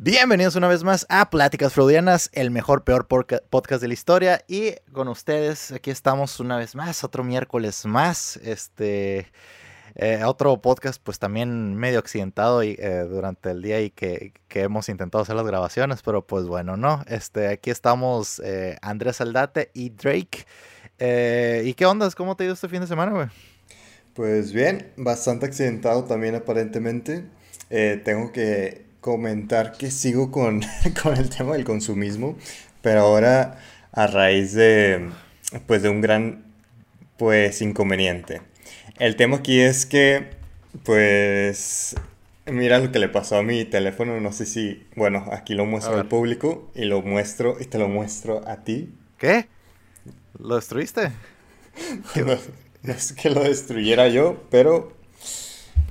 Bienvenidos una vez más a Pláticas Freudianas, el mejor, peor podcast de la historia. Y con ustedes, aquí estamos una vez más, otro miércoles más. Este. Eh, otro podcast, pues también medio accidentado y, eh, durante el día y que, hemos intentado hacer las grabaciones, pero pues bueno, no. Este, aquí estamos eh, Andrés Aldate y Drake. ¿Y qué onda? ¿Cómo te ha ido este fin de semana, güey? Pues bien, bastante accidentado también aparentemente. tengo que comentar que sigo con, con el tema del consumismo, pero ahora a raíz de, pues, de un gran, pues, inconveniente. El tema aquí es que, pues, mira lo que le pasó a mi teléfono, no sé si, bueno, aquí lo muestro al público y lo muestro y te lo muestro a ti. ¿Qué? ¿Lo destruiste? no es que lo destruyera yo, pero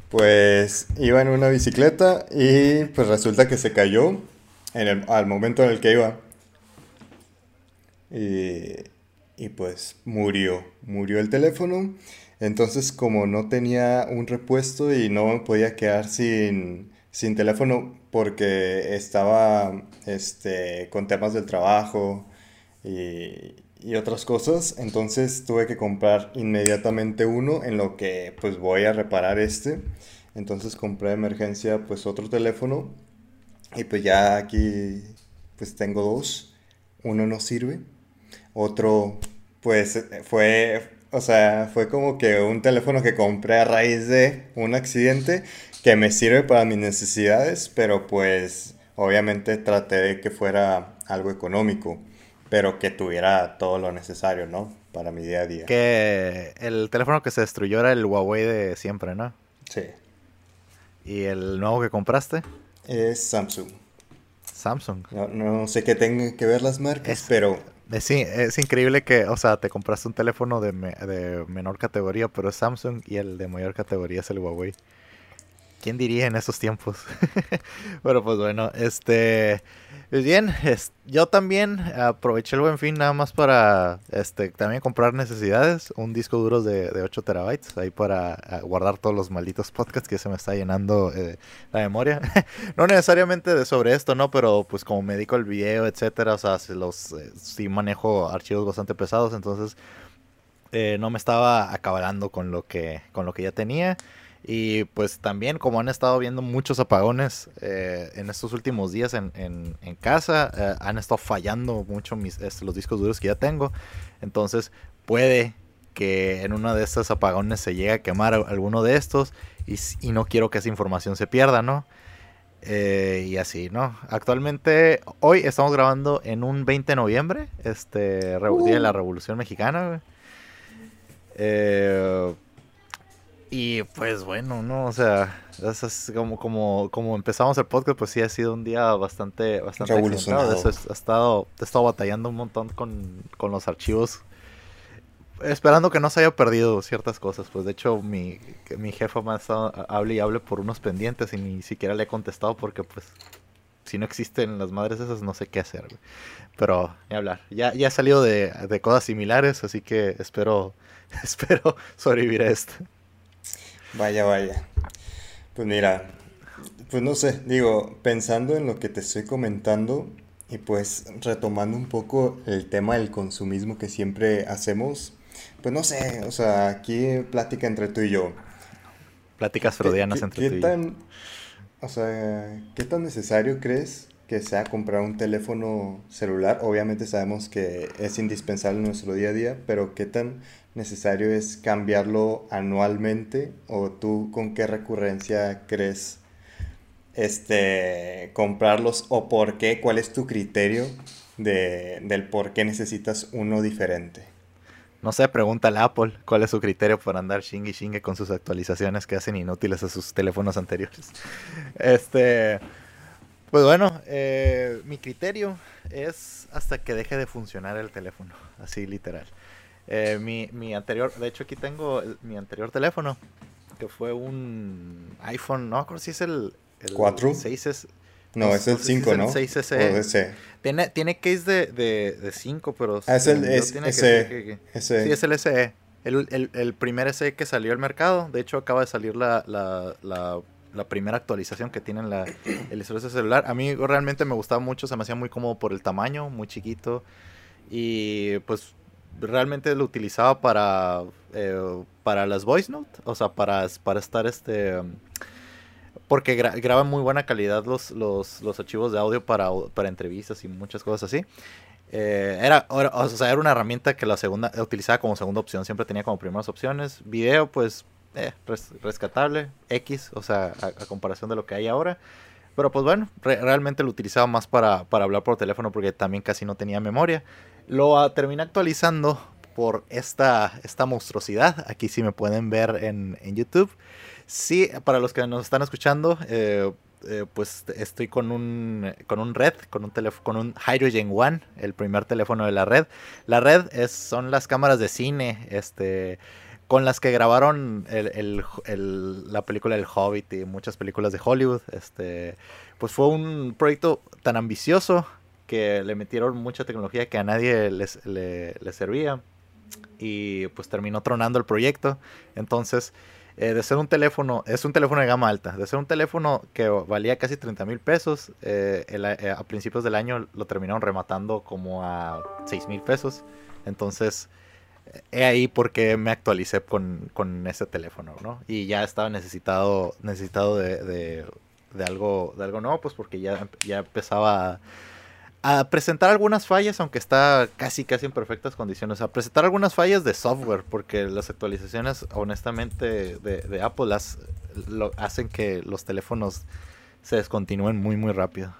pues iba en una bicicleta y pues resulta que se cayó en el, al momento en el que iba. Y, y pues murió, murió el teléfono. Entonces como no tenía un repuesto y no me podía quedar sin, sin teléfono porque estaba este, con temas del trabajo y, y otras cosas. Entonces tuve que comprar inmediatamente uno en lo que pues voy a reparar este. Entonces compré de emergencia pues otro teléfono y pues ya aquí pues tengo dos. Uno no sirve. Otro pues fue, o sea, fue como que un teléfono que compré a raíz de un accidente que me sirve para mis necesidades, pero pues obviamente traté de que fuera algo económico pero que tuviera todo lo necesario, ¿no? Para mi día a día. Que el teléfono que se destruyó era el Huawei de siempre, ¿no? Sí. ¿Y el nuevo que compraste? Es Samsung. Samsung. No, sé qué tengan que ver las marcas, pero... sí, es increíble que, o sea, te compraste un teléfono de, de menor categoría, pero es Samsung y el de mayor categoría es el Huawei. ¿Quién diría en esos tiempos? Pero pues bueno, este... Pues bien, yo también aproveché el buen fin nada más para este, también comprar necesidades. Un disco duro de, 8 terabytes ahí para guardar todos los malditos podcasts que se me está llenando eh, la memoria. no necesariamente de sobre esto, ¿no? Pero pues como me dedico al video, etcétera, o sea, los, eh, sí manejo archivos bastante pesados, entonces eh, no me estaba acabando con lo que, con lo que ya tenía. Y pues también como han estado viendo muchos apagones eh, en estos últimos días en, en, casa, eh, han estado fallando mucho mis, este, los discos duros que ya tengo. Entonces puede que en uno de estos apagones se llegue a quemar alguno de estos y, y no quiero que esa información se pierda, ¿no? Eh, y así, ¿no? Actualmente, hoy estamos grabando en un 20 de noviembre, este, Día de la uh. Revolución Mexicana. Eh, y pues bueno, ¿no? O sea, es como, como, como empezamos el podcast, pues sí ha sido un día bastante, bastante. Eso he estado, he estado batallando un montón con, con los archivos. Esperando que no se haya perdido ciertas cosas. Pues de hecho, mi, mi jefa me ha estado hable y hable por unos pendientes y ni siquiera le he contestado porque pues si no existen las madres esas no sé qué hacer. Pero ni hablar. Ya, ya he salido de, de cosas similares, así que espero, espero sobrevivir a esto. Vaya, vaya. Pues mira, pues no sé, digo, pensando en lo que te estoy comentando y pues retomando un poco el tema del consumismo que siempre hacemos, pues no sé, o sea, aquí plática entre tú y yo. Pláticas freudianas entre tú y tan, O sea, ¿qué tan necesario crees que sea comprar un teléfono celular? Obviamente sabemos que es indispensable en nuestro día a día, pero ¿qué tan necesario es cambiarlo anualmente o tú con qué recurrencia crees este comprarlos o por qué, cuál es tu criterio de, del por qué necesitas uno diferente. No sé, pregúntale a Apple cuál es su criterio para andar chingue chingue con sus actualizaciones que hacen inútiles a sus teléfonos anteriores. Este, pues bueno, eh, mi criterio es hasta que deje de funcionar el teléfono, así literal. Eh, mi, mi anterior, de hecho aquí tengo mi anterior teléfono, que fue un iPhone, no me si es el, el 4. 6 es, no, es el 5, ¿no? 6 SE. Tiene, tiene case de, de, de 5, pero... Ah, es el es, SE. Sí, es el SE. El, el, el, primer SE que salió al mercado. De hecho, acaba de salir la, la, la, la primera actualización que tiene la, el ese celular. A mí realmente me gustaba mucho, se me hacía muy cómodo por el tamaño, muy chiquito. Y pues realmente lo utilizaba para, eh, para las voice note, o sea, para, para estar este... Porque graba muy buena calidad los, los, los archivos de audio para, para entrevistas y muchas cosas así. Eh, era, o sea, era una herramienta que la segunda utilizaba como segunda opción, siempre tenía como primeras opciones. Video, pues, eh, rescatable, X, o sea, a, comparación de lo que hay ahora. Pero pues bueno, realmente lo utilizaba más para, para, hablar por teléfono porque también casi no tenía memoria. Lo uh, terminé actualizando por esta, esta monstruosidad. Aquí sí me pueden ver en, en YouTube. Sí, para los que nos están escuchando, eh, eh, pues estoy con un, con un red, con un con un Hydrogen One, el primer teléfono de la red. La red es, son las cámaras de cine, este, con las que grabaron la película El Hobbit y muchas películas de Hollywood. Este, pues fue un proyecto tan ambicioso que le metieron mucha tecnología que a nadie les, le, le servía. Y pues terminó tronando el proyecto. Entonces, eh, de ser un teléfono, es un teléfono de gama alta, de ser un teléfono que valía casi 30 mil pesos, eh, eh, a principios del año lo terminaron rematando como a 6 mil pesos. Entonces, he ahí porque me actualicé con, con, ese teléfono, ¿no? Y ya estaba necesitado, necesitado de, de, de, algo, de algo nuevo, pues porque ya, ya empezaba... A, presentar algunas fallas, aunque está casi casi en perfectas condiciones, a presentar algunas fallas de software, porque las actualizaciones, honestamente, de, Apple las, hacen que los teléfonos se descontinúen muy muy rápido.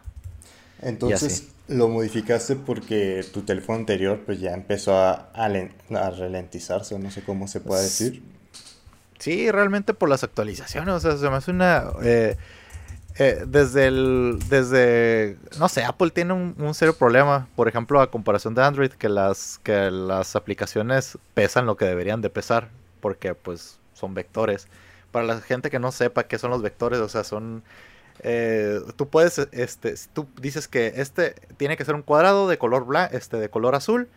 Entonces lo modificaste porque tu teléfono anterior pues ya empezó a, a, a ralentizarse, no sé cómo se puede decir. Sí, realmente por las actualizaciones, o sea, se me hace una... Eh, eh, desde el, desde, no sé, Apple tiene un, serio problema, por ejemplo, a comparación de Android, que las, que las aplicaciones pesan lo que deberían de pesar, porque pues son vectores. Para la gente que no sepa qué son los vectores, o sea, son, eh, tú puedes, este, tú dices que este tiene que ser un cuadrado de color blanco, este, de color azul,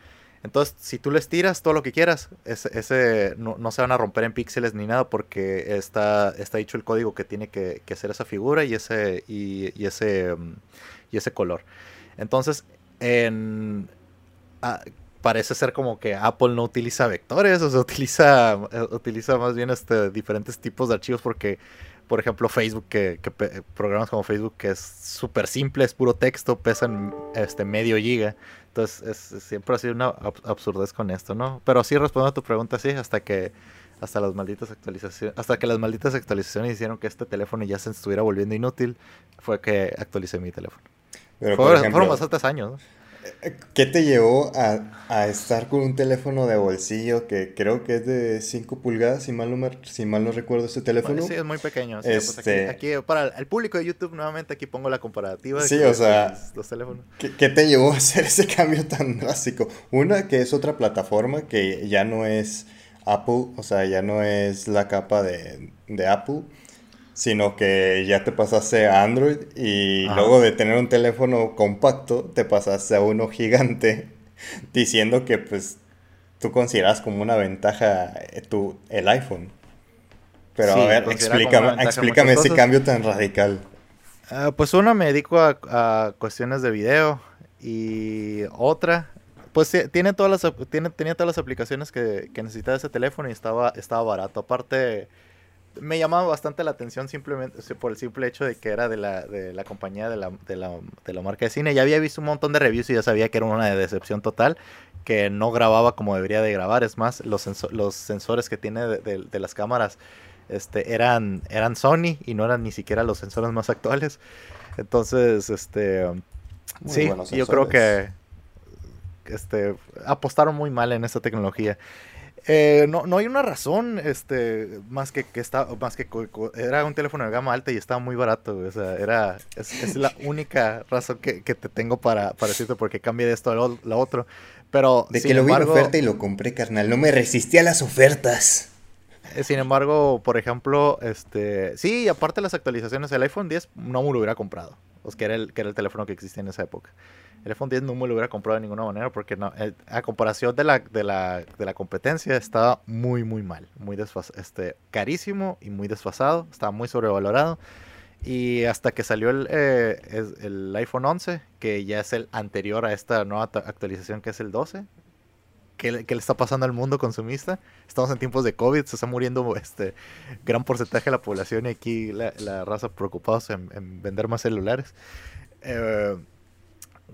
entonces, si tú les tiras todo lo que quieras, ese, no, se van a romper en píxeles ni nada porque está, está dicho el código que tiene que, hacer esa figura y ese, y, ese, mm, y ese color. Entonces, en, parece ser como que Apple no utiliza vectores, o sea, utiliza, eh, utiliza más bien este, diferentes tipos de archivos porque por ejemplo, Facebook, que, programas como Facebook, que es súper simple, es puro texto, pesan este medio giga. Entonces, siempre ha sido una absurdez con esto, ¿no? Pero sí respondo a tu pregunta, sí, hasta que hasta las malditas actualizaciones, hasta que las malditas actualizaciones hicieron que este teléfono ya se estuviera volviendo inútil, fue que actualicé mi teléfono. Pero, fueron bastantes años, ¿no? ¿Qué te llevó a, estar con un teléfono de bolsillo que creo que es de 5 pulgadas, si mal no, si mal no recuerdo ese teléfono? Sí, es muy pequeño. Pues este aquí, para el público de YouTube, nuevamente aquí pongo la comparativa. Sí, o sea, los, teléfonos. ¿qué, te llevó a hacer ese cambio tan drástico? Una, que es otra plataforma que ya no es Apple, o sea, ya no es la capa de, de Apple sino que ya te pasaste a Android y luego de tener un teléfono compacto te pasaste a uno gigante diciendo que pues tú consideras como una ventaja eh, tu, el iPhone. Pero a ver, explícame, explícame ese cambio tan radical. Ah, pues una me dedico a, cuestiones de video y otra, pues tiene todas las, tiene, tenía todas las aplicaciones que, que necesitaba ese teléfono y estaba, estaba barato. Aparte me llamaba bastante la atención simplemente por el simple hecho de que era de la, de la compañía de la, de, la, de la marca de cine. Ya había visto un montón de reviews y ya sabía que era una decepción total, que no grababa como debería de grabar. Es más, los, los sensores que tiene de, las cámaras este, eran, eran Sony y no eran ni siquiera los sensores más actuales. Entonces, este, sí, yo creo que este, apostaron muy mal en esta tecnología. Eh, no, no hay una razón, este, más que que está, más que era un teléfono de gama alta y estaba muy barato, o sea, era, es, la única razón que, te tengo para, para decirte porque cambié de esto a lo, otro, pero... De que lo vi en oferta y lo compré, carnal, no me resistí a las ofertas. Eh, sin embargo, por ejemplo, este, sí, aparte de las actualizaciones, el iPhone 10 no me lo hubiera comprado, pues que era el, que era el teléfono que existía en esa época. El iPhone 10 no me lo hubiera comprado de ninguna manera porque no, eh, a comparación de la, de la, de la competencia estaba muy muy mal, muy este, carísimo y muy desfasado, estaba muy sobrevalorado. Y hasta que salió el, eh, el iPhone 11, que ya es el anterior a esta nueva actualización que es el 12, ¿Qué, le está pasando al mundo consumista? Estamos en tiempos de COVID, se está muriendo este gran porcentaje de la población y aquí la, raza preocupados en, vender más celulares. Eh,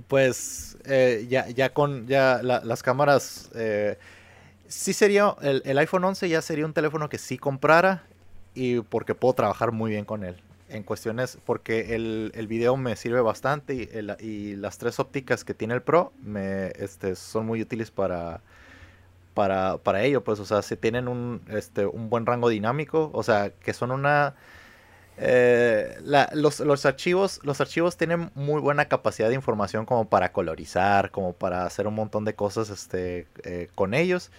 pues eh, ya, ya con ya las cámaras, eh, sí sería, el, el, iPhone 11 ya sería un teléfono que sí comprara y porque puedo trabajar muy bien con él. En cuestiones, porque el, el video me sirve bastante y, y, las tres ópticas que tiene el Pro me, este, son muy útiles para, para, para ello, pues, o sea, si tienen un, este, un buen rango dinámico, o sea, que son una eh, los, los, archivos, los archivos tienen muy buena capacidad de información como para colorizar, como para hacer un montón de cosas este, eh, con ellos.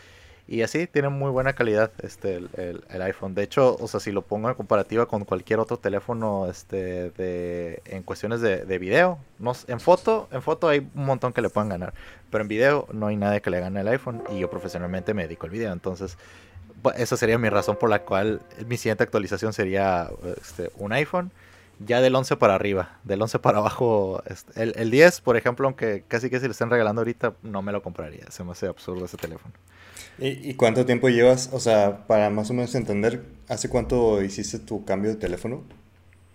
Y así tienen muy buena calidad este, el, iPhone. De hecho, o sea, si lo pongo en comparativa con cualquier otro teléfono este, de, en cuestiones de, de video, no, en, foto, en foto hay un montón que le puedan ganar. Pero en video no hay nadie que le gane el iPhone. Y yo profesionalmente me dedico al video. Entonces, esa sería mi razón por la cual mi siguiente actualización sería este, un iPhone. Ya del 11 para arriba, del 11 para abajo. Este, el, el 10, por ejemplo, aunque casi que si lo estén regalando ahorita, no me lo compraría. Se me hace absurdo ese teléfono. ¿Y, cuánto tiempo llevas? O sea, para más o menos entender, ¿hace cuánto hiciste tu cambio de teléfono?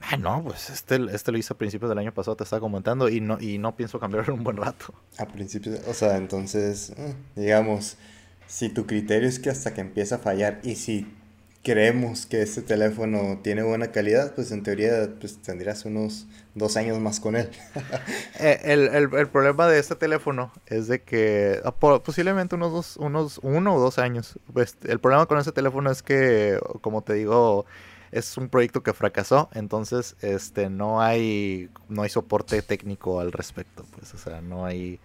Ah, no, pues este, este lo hice a principios del año pasado, te estaba comentando, y no, y no pienso cambiarlo en un buen rato. A principios, o sea, entonces, eh, digamos, si tu criterio es que hasta que empieza a fallar y si creemos que este teléfono tiene buena calidad, pues en teoría pues tendrías unos dos años más con él. Eh, el, el, problema de este teléfono es de que ah, posiblemente unos, dos, unos uno o dos años. Pues, el problema con este teléfono es que, como te digo, es un proyecto que fracasó, entonces este no hay no hay soporte técnico al respecto, pues, o sea, no hay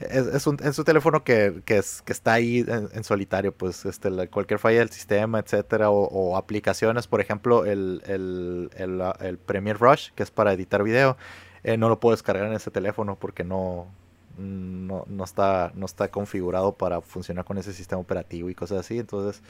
es, un, teléfono que, es, que está ahí en, solitario, pues este, cualquier falla del sistema, etcétera, o, aplicaciones, por ejemplo, el, el, el, Premiere Rush, que es para editar video, eh, no lo puedo descargar en ese teléfono porque no, no, no, está, no está configurado para funcionar con ese sistema operativo y cosas así, entonces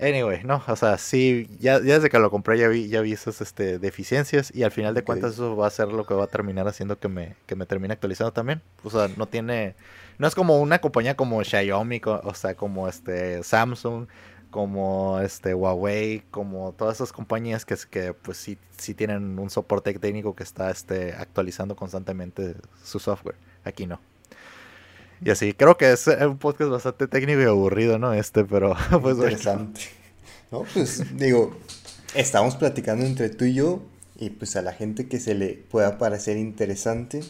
Anyway, no, o sea, sí, ya, desde que lo compré ya vi, ya vi esas este, deficiencias y al final de cuentas eso va a ser lo que va a terminar haciendo que me, que me termine actualizando también. O sea, no tiene, no es como una compañía como Xiaomi, o sea, como este Samsung, como este Huawei, como todas esas compañías que, que pues sí, sí tienen un soporte técnico que está este, actualizando constantemente su software. Aquí no. Y así, creo que es un podcast bastante técnico y aburrido, ¿no? Este, pero pues Interesante. No, pues digo, estamos platicando entre tú y yo y pues a la gente que se le pueda parecer interesante,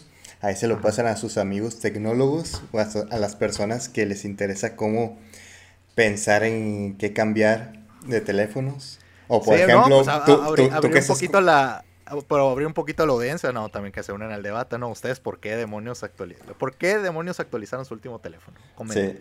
ahí se lo pasan a sus amigos tecnólogos o a, las personas que les interesa cómo pensar en qué cambiar de teléfonos. O por ejemplo, pues, tú, un poquito la pero abrir un poquito la audiencia, no, también que se unen al debate, ¿no? Ustedes, ¿por qué demonios actualizaron? ¿Por qué demonios actualizaron su último teléfono? Sí.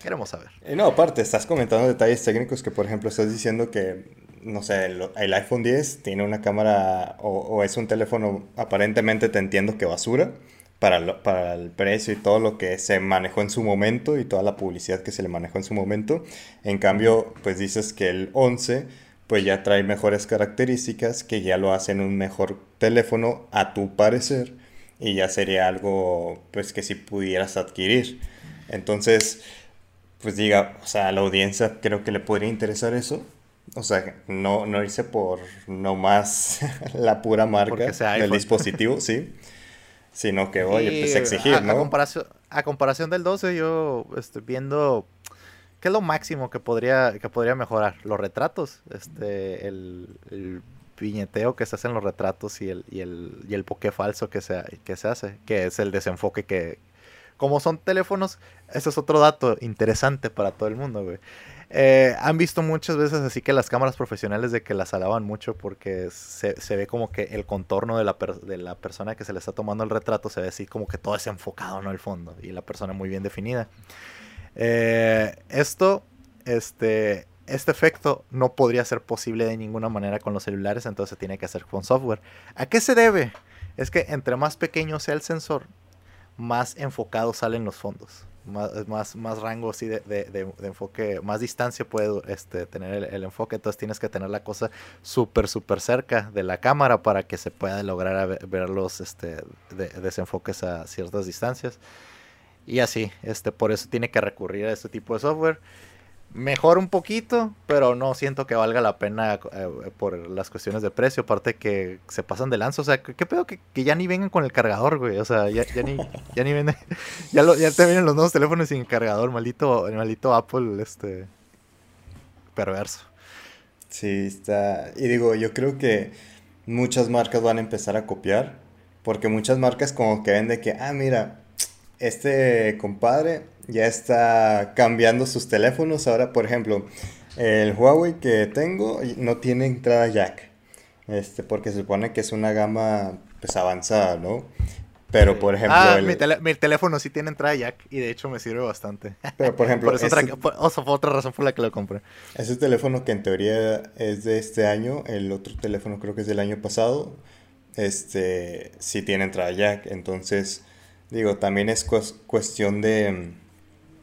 Queremos saber. Eh, no, aparte, estás comentando detalles técnicos que, por ejemplo, estás diciendo que, no sé, el, iPhone 10 tiene una cámara o, es un teléfono aparentemente, te entiendo que basura, para, para el precio y todo lo que se manejó en su momento y toda la publicidad que se le manejó en su momento. En cambio, pues dices que el 11 pues ya trae mejores características que ya lo hacen un mejor teléfono a tu parecer y ya sería algo pues que si pudieras adquirir. Entonces, pues diga, o sea, a la audiencia creo que le podría interesar eso. O sea, no, no irse por no más la pura marca del dispositivo, sí. Sino que, oye, pues exigir, ¿no? A comparación, a comparación del 12, yo estoy viendo ¿Qué es lo máximo que podría, que podría mejorar? Los retratos, este, el, el viñeteo que se hace en los retratos y el, y el, y el poke falso que se, que se hace, que es el desenfoque que, como son teléfonos, ese es otro dato interesante para todo el mundo, güey. Eh, han visto muchas veces así que las cámaras profesionales de que las alaban mucho porque se, se ve como que el contorno de la, de la persona que se le está tomando el retrato se ve así como que todo es enfocado, ¿no? El fondo y la persona muy bien definida. Eh, esto, este, este efecto no podría ser posible de ninguna manera con los celulares, entonces tiene que hacer con software. ¿A qué se debe? Es que entre más pequeño sea el sensor, más enfocado salen los fondos. más, más, rango así de, de, enfoque, más distancia puede este, tener el, enfoque, entonces tienes que tener la cosa súper, súper cerca de la cámara para que se pueda lograr ver, los este, desenfoques a ciertas distancias. Y así, este, por eso tiene que recurrir a este tipo de software mejor un poquito, pero no siento que valga la pena eh, por las cuestiones de precio. Aparte que se pasan de lanza. O sea, ¿qué, pedo que, ya ni vengan con el cargador, güey? O sea, ya, ya ni, ya ni venden. Ya, lo, ya te vienen los nuevos teléfonos sin cargador. Maldito, maldito Apple, este. Perverso. Sí, está. Y digo, yo creo que muchas marcas van a empezar a copiar. Porque muchas marcas como que ven de que, ah, mira, este compadre ya está cambiando sus teléfonos. Ahora, por ejemplo, el Huawei que tengo no tiene entrada jack. Este, porque se supone que es una gama pues avanzada, ¿no? Pero por ejemplo. Ah, mi, teléfono sí tiene entrada jack y de hecho me sirve bastante. Pero por ejemplo. por otra, fue otra razón por la que lo compré. Ese teléfono que en teoría es de este año, el otro teléfono creo que es del año pasado, este sí tiene entrada jack. Entonces, digo, también es cuestión de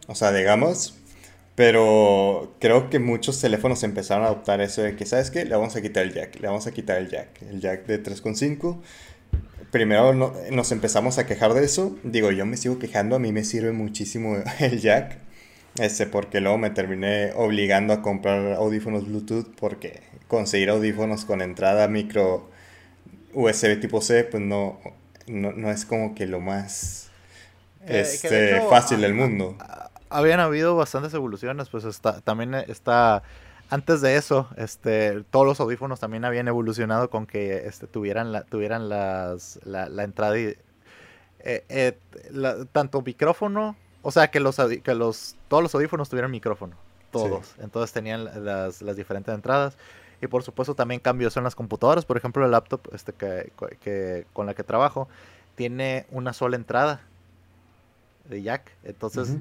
o sea, digamos, pero creo que muchos teléfonos empezaron a adoptar eso de que, ¿sabes qué? Le vamos a quitar el jack, le vamos a quitar el jack, el jack de 3.5. Primero nos empezamos a quejar de eso. Digo, yo me sigo quejando, a mí me sirve muchísimo el jack. Este, porque luego me terminé obligando a comprar audífonos Bluetooth porque conseguir audífonos con entrada micro USB tipo C, pues no, no, es como que lo más eh, este, fácil del mundo. habían habido bastantes evoluciones, pues está, también está, antes de eso, este, todos los audífonos también habían evolucionado con que este, tuvieran, la, tuvieran las, la, entrada y, eh, eh, tanto micrófono, o sea, que los, que los, todos los audífonos tuvieran micrófono, todos, entonces tenían las, las diferentes entradas. Y por supuesto también cambios en las computadoras, por ejemplo el laptop este que, que con la que trabajo tiene una sola entrada de jack, entonces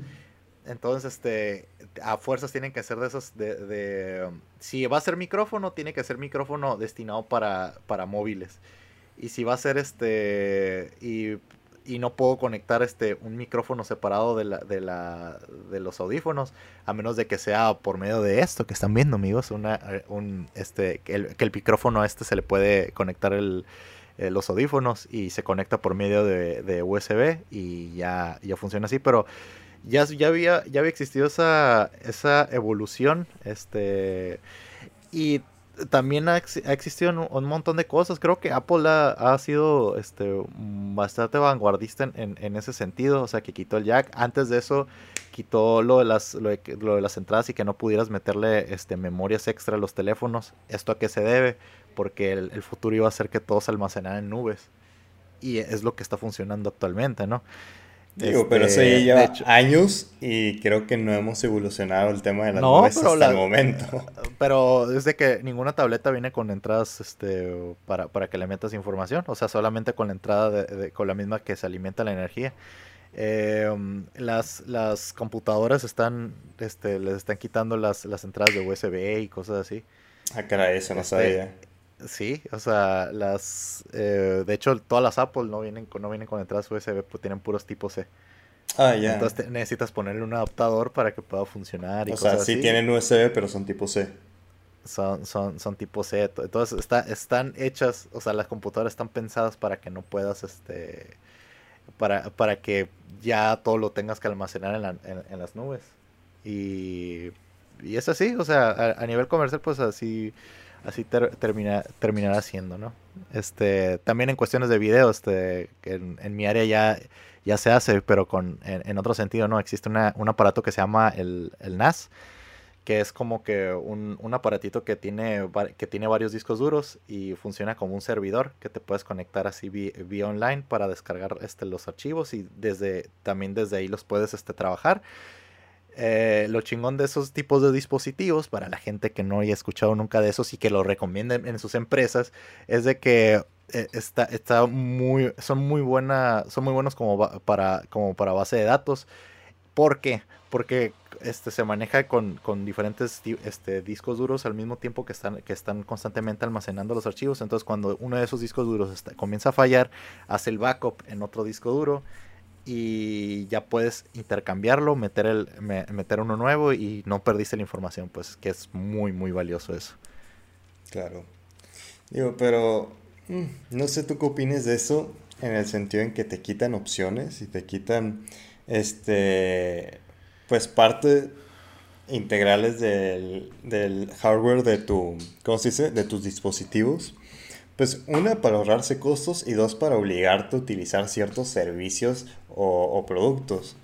entonces, este, a fuerzas tienen que ser de esos, de, si va a ser micrófono, tiene que ser micrófono destinado para, para móviles. Y si va a ser este, y, y, no puedo conectar este, un micrófono separado de, la, de, la, de los audífonos, a menos de que sea por medio de esto que están viendo, amigos, una, un, este, que el, que el micrófono a este se le puede conectar el, eh, los audífonos y se conecta por medio de, de USB y ya, ya funciona así, pero ya, ya, había, ya había existido esa, esa evolución. Este. Y también ha, existido un, montón de cosas. Creo que Apple ha, sido este, bastante vanguardista en, en, ese sentido. O sea, que quitó el jack. Antes de eso, quitó lo de las, lo de, las entradas y que no pudieras meterle este, memorias extra a los teléfonos. ¿Esto a qué se debe? Porque el, el futuro iba a ser que todos almacenaran en nubes. Y es lo que está funcionando actualmente, ¿no? Digo, pero eso ya lleva años y creo que no hemos evolucionado el tema de las no, hasta el momento. Pero es de que ninguna tableta viene con entradas este, para, para que le metas información, o sea, solamente con la entrada de, con la misma que se alimenta la energía. Em, las, las computadoras están, este, les están quitando las, las entradas de USB y cosas así. Ah, caray, eso no este, sabía. Sí, o sea, las, eh, de hecho, todas las Apple no vienen con, no vienen con entradas USB, pues tienen puros tipo C. Ah, ya. Entonces necesitas ponerle un adaptador para que pueda funcionar. Y o sea, sí tienen USB, pero son tipo C. Son, son, son tipo C. Entonces está, están hechas, o sea, las computadoras están pensadas para que no puedas, este, para, para que ya todo lo tengas que almacenar en, en, las nubes. Y, y es así, o sea, a nivel comercial, pues así así termina, terminará siendo, ¿no? Este, también en cuestiones de video, este, en, mi área ya, ya se hace, pero con, en, otro sentido, ¿no? Existe un aparato que se llama el, el NAS, que es como que un, un, aparatito que tiene, que tiene varios discos duros y funciona como un servidor que te puedes conectar así vía, online para descargar este, los archivos y desde, también desde ahí los puedes este, trabajar. Eh, lo chingón de esos tipos de dispositivos, para la gente que no haya escuchado nunca de esos y que lo recomienden en sus empresas, es de que eh, está, está muy, son muy son muy buenos como para, como para base de datos. ¿Por qué? Porque este, se maneja con, diferentes este, discos duros al mismo tiempo que están, que están constantemente almacenando los archivos. Entonces, cuando uno de esos discos duros comienza a fallar, hace el backup en otro disco duro y ya puedes intercambiarlo, meter, el, meter uno nuevo y no perdiste la información, pues que es muy, muy valioso eso. Claro. Digo, pero mm, no sé tú qué opinas de eso en el sentido en que te quitan opciones y te quitan, este, pues parte integrales del, del hardware de tu, ¿cómo se dice? De tus dispositivos. Pues una para ahorrarse costos y dos para obligarte a utilizar ciertos servicios o, productos.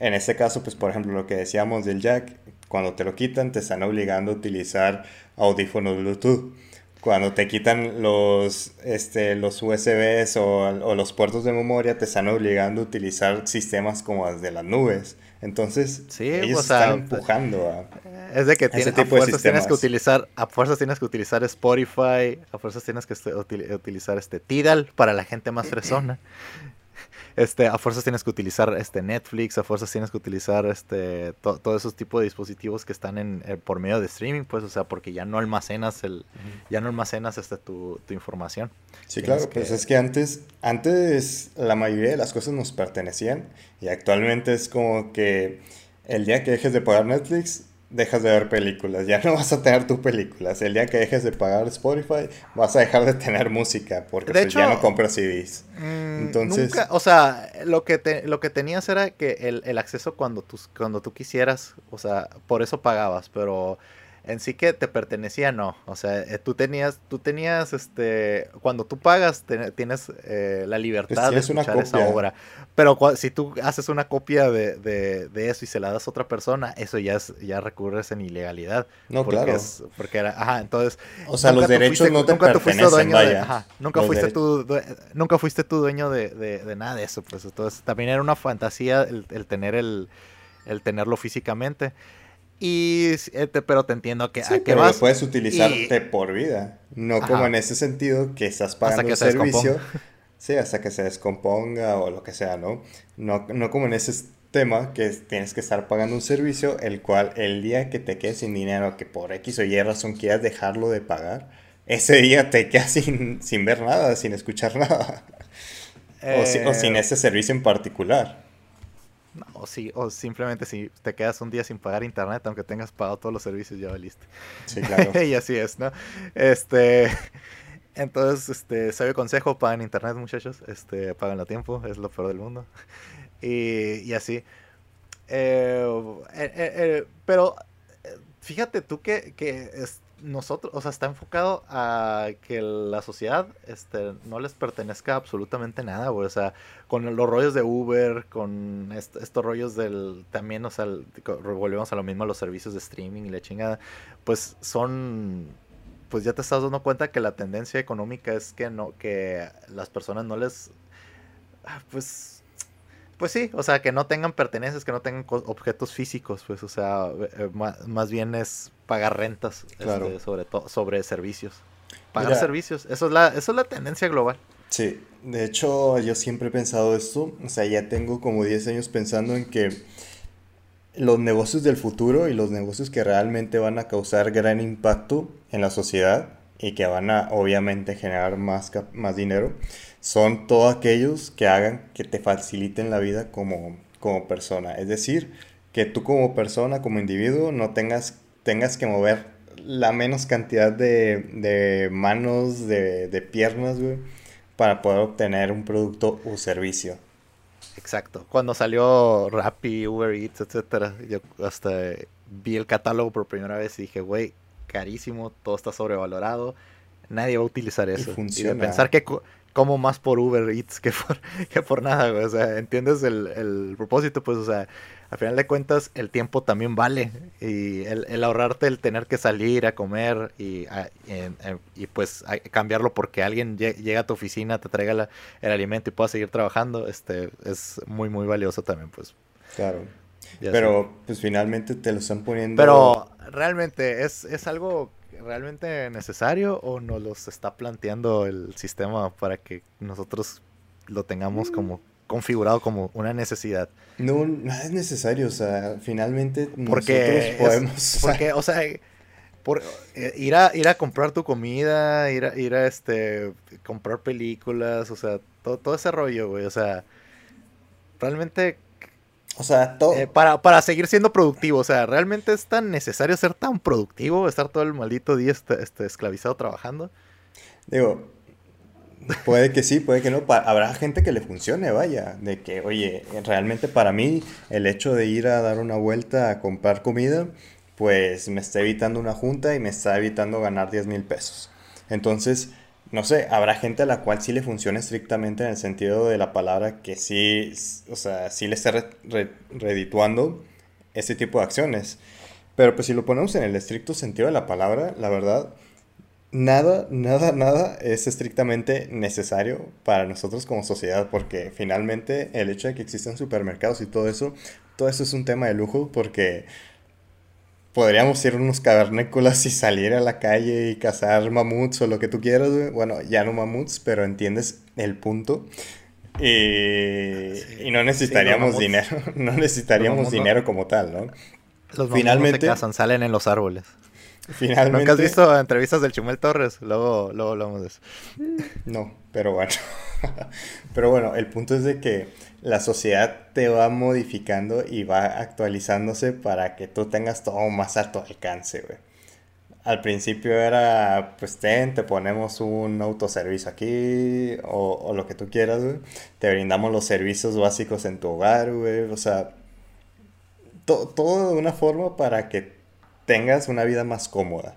En este caso, pues por ejemplo lo que decíamos del jack, cuando te lo quitan te están obligando a utilizar audífonos Bluetooth. Cuando te quitan los, este, los USBs o, o los puertos de memoria te están obligando a utilizar sistemas como las de las nubes. Entonces, sí, ellos están empujando a. Es de que tienes, a fuerzas tienes que utilizar, a fuerzas tienes que utilizar Spotify, a fuerzas tienes que utilizar este Tidal para la gente más fresona. Este, a fuerzas tienes que utilizar este Netflix, a fuerzas tienes que utilizar este todos esos tipos de dispositivos que están en, eh, por medio de streaming, pues, o sea, porque ya no almacenas el, ya no almacenas este tu, información. Sí, claro, pues es que antes, antes la mayoría de las cosas nos pertenecían y actualmente es como que el día que dejes de pagar Netflix, dejas de ver películas, ya no vas a tener tus películas. El día que dejes de pagar Spotify, vas a dejar de tener música porque pues, ya no compras CDs. Mm, Entonces, nunca, o sea, lo que te, lo que tenías era que el, el acceso cuando tú, cuando tú quisieras, o sea, por eso pagabas, pero en sí que te pertenecía, no. O sea, eh, tú tenías, tú tenías, este, cuando tú pagas, tienes eh, la libertad de escuchar esa obra. Pero si tú haces una copia de, de, eso y se la das a otra persona, eso ya es, ya recurres en ilegalidad. No, porque claro. Es, porque era, ajá, entonces. O sea, los derechos no te nunca pertenecen, dueño De, ajá, nunca fuiste tú, nunca fuiste tú dueño de, de, nada de eso, pues. Entonces, también era una fantasía el, el tener el, el tenerlo físicamente. Y, este, pero te entiendo que sí, pero lo puedes utilizarte por vida. No como en ese sentido que estás pagando un servicio. Sí, hasta que se descomponga o lo que sea, ¿no? No, no como en ese tema que tienes que estar pagando un servicio el cual el día que te quedes sin dinero, que por X o Y razón quieras dejarlo de pagar, ese día te quedas sin, sin ver nada, sin escuchar nada. o, o sin eh, ese servicio en particular. O, sí, o simplemente si te quedas un día sin pagar internet, aunque tengas pagado todos los servicios, ya valiste. Sí, claro. y así es, ¿no? Este. Entonces, este, sabio consejo, paguen internet, muchachos. Este, pagan a tiempo, es lo peor del mundo. Y, y así. Eh, eh, eh, pero fíjate tú que, que es, nosotros, o sea, está enfocado a que la sociedad este, no les pertenezca absolutamente nada. O sea, con los rollos de Uber, con estos rollos del. También, o sea, volvemos a lo mismo a los servicios de streaming y la chingada. Pues son. Pues ya te estás dando cuenta que la tendencia económica es que no, que las personas no les. Ah, pues pues sí, o sea, que no tengan pertenencias, que no tengan objetos físicos, pues, o sea, eh, más, bien es pagar rentas este, sobre todo sobre servicios. Pagar servicios, eso es la eso es la tendencia global. Sí, de hecho yo siempre he pensado esto, o sea, ya tengo como 10 años pensando en que los negocios del futuro y los negocios que realmente van a causar gran impacto en la sociedad y que van a obviamente generar más, más dinero son todos aquellos que hagan que te faciliten la vida como, como persona. Es decir, que tú como persona, como individuo, no tengas, tengas que mover la menos cantidad de, manos, de, piernas, güey, para poder obtener un producto o servicio. Exacto. Cuando salió Rappi, Uber Eats, etcétera, yo hasta vi el catálogo por primera vez y dije, güey, carísimo, todo está sobrevalorado, nadie va a utilizar eso. Y, funciona. y de pensar que como más por Uber Eats que por, que por nada, güey. O sea, entiendes el, el, propósito, pues, o sea, al final de cuentas, el tiempo también vale. Y el, el ahorrarte el tener que salir a comer y, y pues cambiarlo porque alguien llega a tu oficina, te traiga el alimento y puedas seguir trabajando, este, es muy, muy valioso también, pues. Claro. Pero, pues, finalmente te lo están poniendo... Pero, realmente, es, es algo realmente necesario o nos los está planteando el sistema para que nosotros lo tengamos como configurado como una necesidad? No, nada es necesario, o sea, finalmente porque nosotros podemos... porque, o sea, por, eh, ir, a, ir a comprar tu comida, ir a, ir a este, comprar películas, o sea, todo, todo ese rollo, güey, o sea, realmente o sea, todo. Eh, para, para, seguir siendo productivo, o sea, ¿realmente es tan necesario ser tan productivo? Estar todo el maldito día este, este, esclavizado trabajando. Digo, puede que sí, puede que no. Habrá gente que le funcione, vaya. De que, oye, realmente para mí el hecho de ir a dar una vuelta a comprar comida, pues me está evitando una junta y me está evitando ganar 10 mil pesos. Entonces, no sé, habrá gente a la cual sí le funciona estrictamente en el sentido de la palabra que sí, o sea, sí le está redituando ese tipo de acciones. Pero pues si lo ponemos en el estricto sentido de la palabra, la verdad, nada, nada, nada es estrictamente necesario para nosotros como sociedad, porque finalmente el hecho de que existan supermercados y todo eso, todo eso es un tema de lujo porque podríamos ir unos cavernícolas y salir a la calle y cazar mamuts o lo que tú quieras, Bueno, ya no mamuts, pero entiendes el punto. Y, no necesitaríamos dinero, no necesitaríamos dinero como tal, ¿no? Los Finalmente, no se salen en los árboles. Finalmente. ¿Nunca has visto entrevistas del Chumel Torres? Luego, luego hablamos de eso. No, pero bueno. pero bueno, el punto es de que la sociedad te va modificando y va actualizándose para que tú tengas todo más a tu alcance, güey. Al principio era, pues ten, te ponemos un autoservicio aquí o, o lo que tú quieras, güey. Te brindamos los servicios básicos en tu hogar, güey. O sea, todo de una forma para que tengas una vida más cómoda.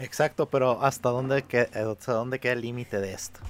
Exacto, pero ¿hasta dónde, hasta dónde queda el límite de esto?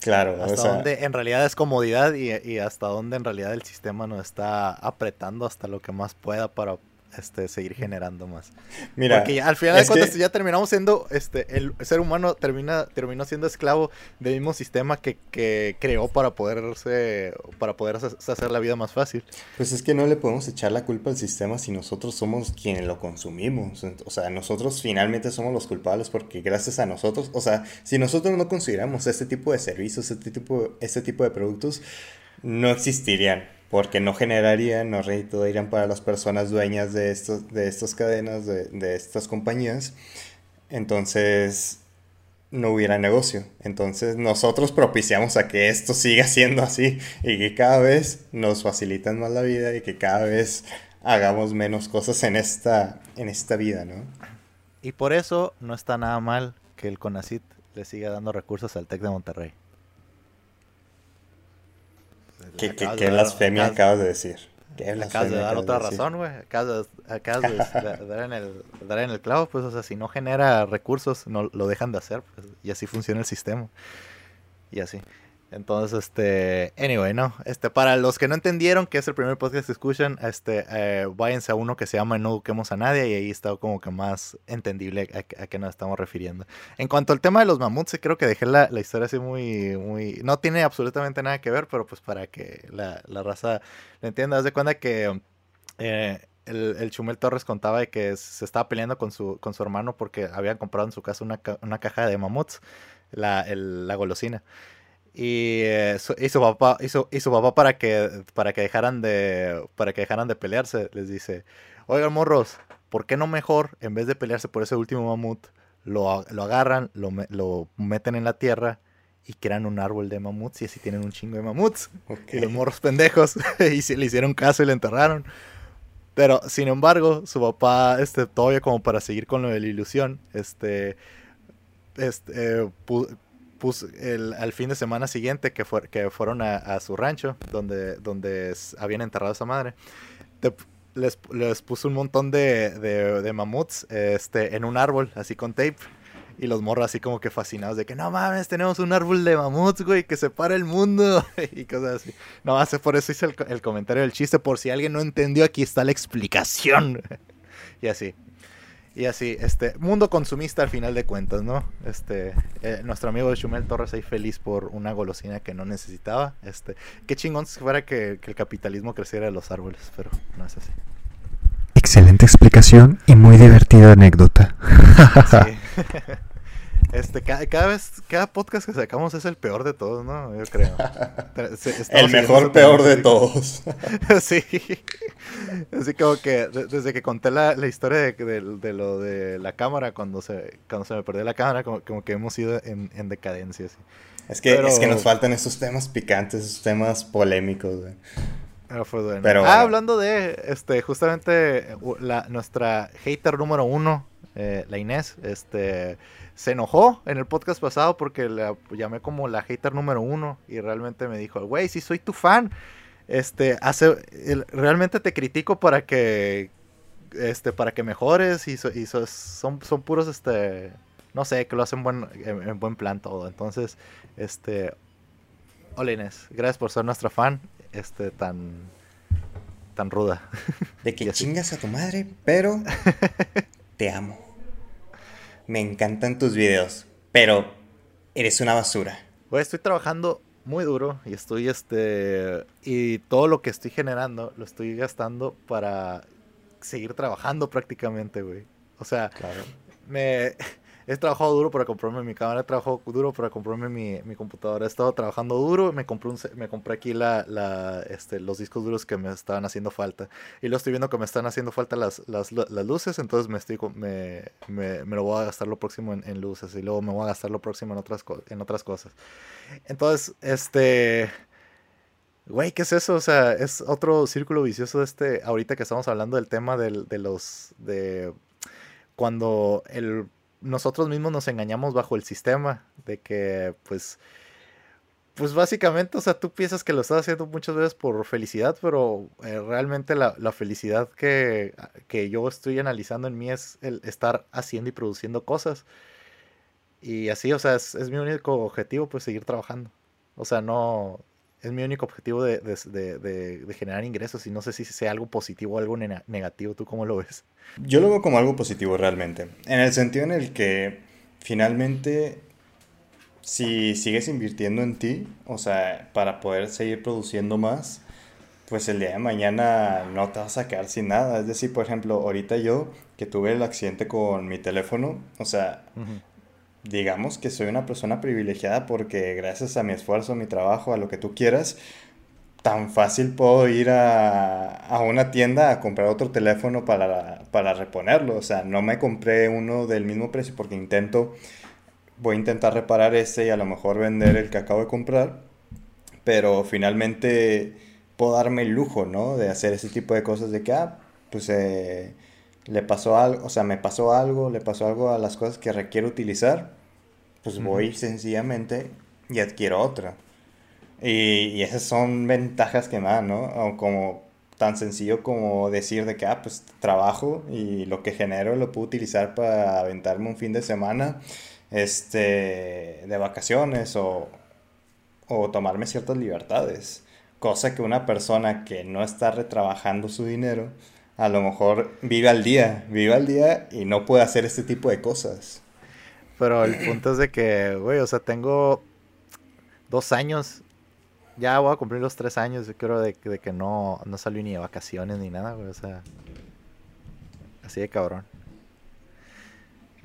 Claro, hasta dónde en realidad es comodidad y, y, hasta dónde en realidad el sistema nos está apretando hasta lo que más pueda para este, seguir generando más. Mira, Porque al final de cuentas ya terminamos siendo, este, el ser humano termina, terminó siendo esclavo del mismo sistema que, que creó para poderse, para poder hacer la vida más fácil. Pues es que no le podemos echar la culpa al sistema si nosotros somos quienes lo consumimos. O sea, nosotros finalmente somos los culpables porque gracias a nosotros, o sea, si nosotros no consideramos este tipo de servicios, este tipo, este tipo de productos, no existirían porque no generarían, no redituarían para las personas dueñas de, estos, de estas cadenas, de, de estas compañías. Entonces, no hubiera negocio. Entonces nosotros propiciamos a que esto siga siendo así y que cada vez nos facilitan más la vida y que cada vez hagamos menos cosas en esta, en esta vida, ¿no? Y por eso no está nada mal que el CONACIT le siga dando recursos al TEC de Monterrey. ¿Qué, qué, qué blasfemia acabas de decir? acabas de dar otra razón, güey. Acabas, de, dar, en el, dar en el clavo, pues, o sea, si no genera recursos, no lo dejan de hacer, pues, y así funciona el sistema. Y así. Entonces, este, anyway, no, este, para los que no entendieron que es el primer podcast que escuchan, este, eh, váyanse a uno que se llama No Eduquemos a Nadie y ahí está como que más entendible a, qué nos estamos refiriendo. En cuanto al tema de los mamuts, creo que dejé la, la, historia así muy, muy, no tiene absolutamente nada que ver, pero pues para que la, la raza lo entienda, haz de cuenta que eh, el, el, Chumel Torres contaba de que se estaba peleando con su, con su hermano porque habían comprado en su casa una, una caja de mamuts, la, el, la golosina. Y, eh, su, y, su, papá y su papá para que para que dejaran de para que dejaran de pelearse les dice oigan morros por qué no mejor en vez de pelearse por ese último mamut lo, lo agarran lo, lo, meten en la tierra y crean un árbol de mamuts y así tienen un chingo de mamuts y los morros pendejos y se le hicieron caso y le enterraron. Pero sin embargo su papá este todavía como para seguir con lo de la ilusión este este eh, el, al fin de semana siguiente que, que fueron a, su rancho, donde, donde habían enterrado a esa madre, les, les, puso un montón de, de, mamuts este, en un árbol, así con tape. Y los morros así como que fascinados de que no mames, tenemos un árbol de mamuts, güey, que separa el mundo y cosas así. No, hace por eso hice el, el comentario del chiste, por si alguien no entendió, aquí está la explicación. y así. Y así, este, mundo consumista al final de cuentas, ¿no? Este, eh, nuestro amigo Chumel Torres ahí feliz por una golosina que no necesitaba. Este, qué chingón si fuera que, que el capitalismo creciera de los árboles, pero no es así. Excelente explicación y muy divertida anécdota. Sí. Este, cada, vez, cada podcast que sacamos es el peor de todos, ¿no? Yo creo. el mejor peor de todos. sí. Así como que desde que conté la, la historia de, de, lo de la cámara, cuando se, cuando se me perdió la cámara, como, como que hemos ido en, en decadencia. Es, que, es que nos faltan esos temas picantes, esos temas polémicos. Pero fue bueno. Pero, ah, hablando de, este, justamente la, nuestra hater número uno, eh, la Inés, este, se enojó en el podcast pasado porque la llamé como la hater número uno y realmente me dijo, güey, sí soy tu fan. Este, hace, realmente te critico para que, este, para que mejores y, son, son puros, este, no sé, que lo hacen buen, en, buen plan todo. Entonces, este, hola Inés, gracias por ser nuestra fan, este, tan, tan ruda. De que chingas a tu madre, pero te amo. Me encantan tus videos, pero eres una basura. Pues estoy trabajando muy duro y estoy este y todo lo que estoy generando lo estoy gastando para seguir trabajando prácticamente, güey. O sea, claro. me he trabajado duro para comprarme mi cámara, he trabajado duro para comprarme mi, mi computadora, he estado trabajando duro, me compré, un, me compré aquí la, la, este, los discos duros que me estaban haciendo falta. Y lo estoy viendo que me están haciendo falta las, las, las luces, entonces me, estoy, me, me, me, lo voy a gastar lo próximo en, en, luces y luego me voy a gastar lo próximo en otras, en otras cosas. Entonces, este... Güey, ¿qué es eso? O sea, es otro círculo vicioso este, ahorita que estamos hablando del tema del, de los, de cuando el nosotros mismos nos engañamos bajo el sistema de que, pues, pues básicamente, o sea, tú piensas que lo estás haciendo muchas veces por felicidad, pero eh, realmente la, felicidad que, que, yo estoy analizando en mí es el estar haciendo y produciendo cosas. Y así, o sea, es, es mi único objetivo, pues seguir trabajando. O sea, no, es mi único objetivo de, generar ingresos y no sé si sea algo positivo o algo negativo. ¿Tú cómo lo ves? Yo lo veo como algo positivo realmente, en el sentido en el que finalmente si sigues invirtiendo en ti, o sea, para poder seguir produciendo más, pues el día de mañana no te vas a quedar sin nada. Es decir, por ejemplo, ahorita yo que tuve el accidente con mi teléfono, o sea, digamos que soy una persona privilegiada porque gracias a mi esfuerzo, a mi trabajo, a lo que tú quieras, tan fácil puedo ir a, una tienda a comprar otro teléfono para, para, reponerlo. O sea, no me compré uno del mismo precio porque intento, voy a intentar reparar ese y a lo mejor vender el que acabo de comprar. Pero finalmente puedo darme el lujo, ¿no? De hacer ese tipo de cosas de que, ah, pues eh, le pasó algo, o sea, me pasó algo, le pasó algo a las cosas que requiero utilizar, pues voy sencillamente y adquiero otra. Y, y, esas son ventajas que me dan, ¿no? O como tan sencillo como decir de que, ah, pues trabajo y lo que genero lo puedo utilizar para aventarme un fin de semana este, de vacaciones o, o tomarme ciertas libertades. Cosa que una persona que no está retrabajando su dinero, a lo mejor vive al día, vive al día y no puede hacer este tipo de cosas. Pero el punto es de que, güey, o sea, tengo dos años, ya voy a cumplir los tres años, yo creo, de, de que no, no salí ni de vacaciones ni nada, güey, o sea, así de cabrón.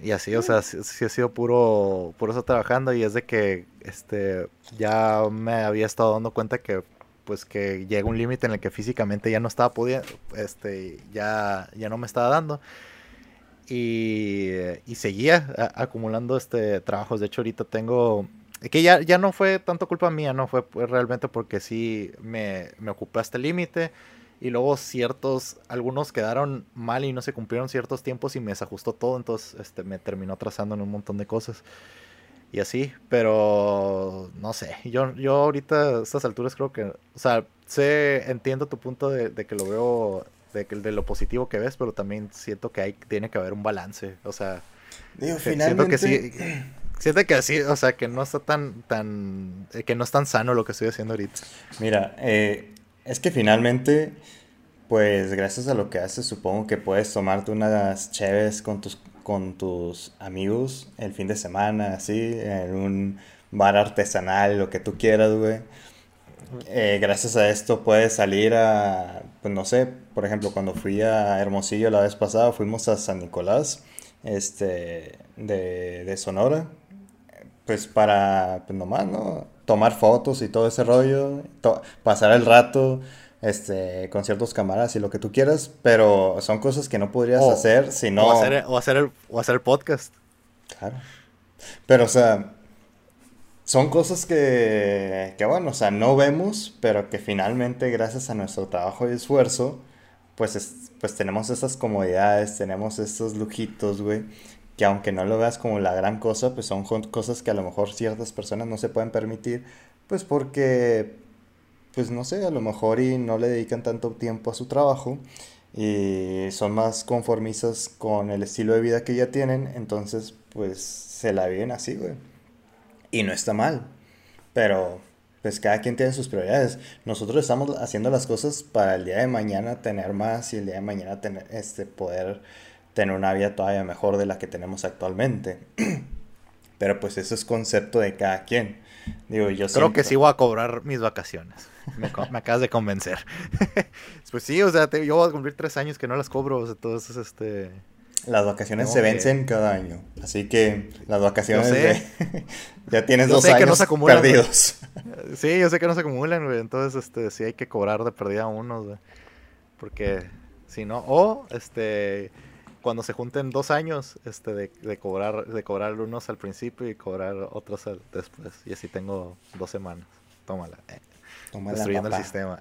Y así, o sea, sí, ha sido puro, puro estar trabajando y es de que, este, ya me había estado dando cuenta que pues que llega un límite en el que físicamente ya no estaba pudiendo, este, ya, ya no me estaba dando. Y, y seguía acumulando este trabajos. De hecho, ahorita tengo. Que ya, ya no fue tanto culpa mía, no fue realmente porque sí me, me ocupé hasta el límite. Y luego ciertos, algunos quedaron mal y no se cumplieron ciertos tiempos y me desajustó todo. Entonces este, me terminó atrasando en un montón de cosas y así, pero no sé, yo, yo ahorita a estas alturas creo que, o sea, sé, entiendo tu punto de, que lo veo, de, de lo positivo que ves, pero también siento que hay, tiene que haber un balance, o sea, siento que sí, siento que así, o sea, que no está tan, tan, eh, que no es tan sano lo que estoy haciendo ahorita. Mira, eh, es que finalmente, pues gracias a lo que haces, supongo que puedes tomarte unas chéves con tus con tus amigos el fin de semana, así, en un bar artesanal, lo que tú quieras, güey. Eh, gracias a esto puedes salir a, pues no sé, por ejemplo, cuando fui a Hermosillo la vez pasada, fuimos a San Nicolás, este, de, de Sonora, pues para, pues nomás, ¿no? Tomar fotos y todo ese rollo, pasar el rato, este, con ciertos cámaras y lo que tú quieras, pero son cosas que no podrías hacer si no... O hacer, o, hacer el, o hacer el podcast. Claro. Pero, o sea, son cosas que, que, bueno, o sea, no vemos, pero que finalmente gracias a nuestro trabajo y esfuerzo, pues, pues tenemos esas comodidades, tenemos estos lujitos, güey, que aunque no lo veas como la gran cosa, pues son cosas que a lo mejor ciertas personas no se pueden permitir, pues porque, pues no sé, a lo mejor y no le dedican tanto tiempo a su trabajo y son más conformistas con el estilo de vida que ya tienen, entonces pues se la viven así, güey. Y no está mal. Pero pues cada quien tiene sus prioridades. Nosotros estamos haciendo las cosas para el día de mañana tener más y el día de mañana tener este poder tener una vida todavía mejor de la que tenemos actualmente. Pero pues eso es concepto de cada quien. Digo, yo Creo que sí voy a cobrar mis vacaciones. Me, acabas de convencer. pues sí, o sea, yo voy a cumplir tres años que no las cobro. O sea, entonces, este... Las vacaciones se vencen cada año, así que las vacaciones de... ya tienes dos años perdidos. Sí, yo sé que no se acumulan, güey. Entonces, este, sí hay que cobrar de perdida unos, güey. Porque si no, o este, cuando se junten dos años, este, de, cobrar, de cobrar unos al principio y cobrar otros después. Y así tengo dos semanas. Tómala. Tómala Destruyendo el sistema.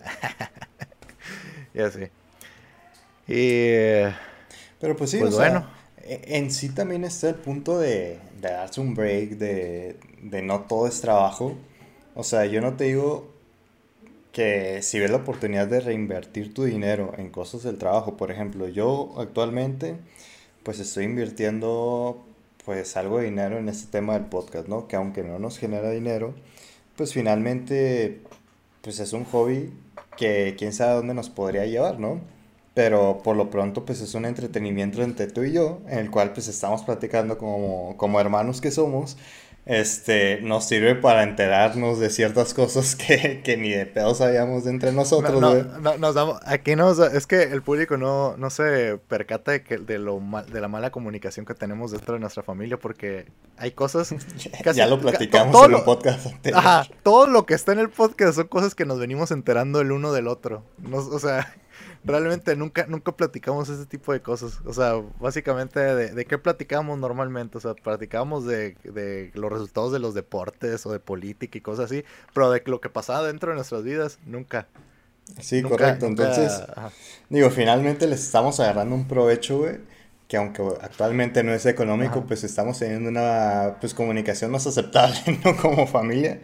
y así. Y pero pues sí, pues bueno. E, en sí también está el punto de, darse un break, de, no todo es trabajo. O sea, yo no te digo que si ves la oportunidad de reinvertir tu dinero en cosas del trabajo, por ejemplo, yo actualmente pues estoy invirtiendo pues algo de dinero en este tema del podcast, ¿no? Que aunque no nos genera dinero, pues finalmente pues es un hobby que quién sabe dónde nos podría llevar, ¿no? Pero por lo pronto pues es un entretenimiento entre tú y yo, en el cual pues estamos platicando como, como hermanos que somos, este, nos sirve para enterarnos de ciertas cosas que, que ni de pedo sabíamos de entre nosotros, no, no, nos damos, aquí nos, es que el público no, no se percata de, que, de, lo mal, de la mala comunicación que tenemos dentro de nuestra familia, porque hay cosas... ya lo platicamos en el podcast anterior. Ajá, todo lo que está en el podcast son cosas que nos venimos enterando el uno del otro, o sea realmente nunca, nunca platicamos ese tipo de cosas. O sea, básicamente, ¿de, qué platicamos normalmente? O sea, platicamos de, de, los resultados de los deportes o de política y cosas así, pero de lo que pasaba dentro de nuestras vidas, nunca. Sí, correcto. Entonces, digo, finalmente les estamos agarrando un provecho, güey que aunque actualmente no es económico, pues estamos teniendo una pues comunicación más aceptable, ¿no? Como familia.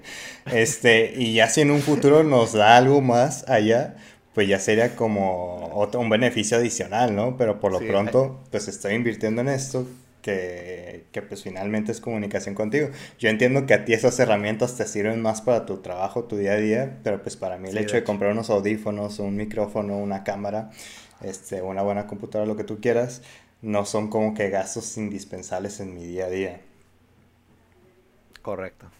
Este, y ya si en un futuro nos da algo más allá, pues ya sería como otro, un beneficio adicional, ¿no? Pero por lo pronto, pues estoy invirtiendo en esto, que, que, pues finalmente es comunicación contigo. Yo entiendo que a ti esas herramientas te sirven más para tu trabajo, tu día a día, pero pues para mí el hecho de, comprar unos audífonos, un micrófono, una cámara, este, una buena computadora, lo que tú quieras, no son como que gastos indispensables en mi día a día. Correcto.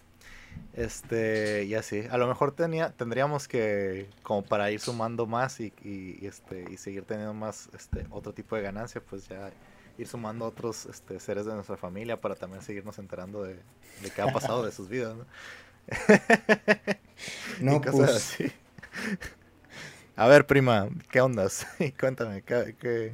Este, y así. A lo mejor tenía, tendríamos que, como para ir sumando más y, y, este, y seguir teniendo más este, otro tipo de ganancia, pues ya ir sumando otros este, seres de nuestra familia para también seguirnos enterando de, de qué ha pasado de sus vidas, ¿no? no pues. A ver, prima, ¿qué ondas? Cuéntame, ¿qué, qué,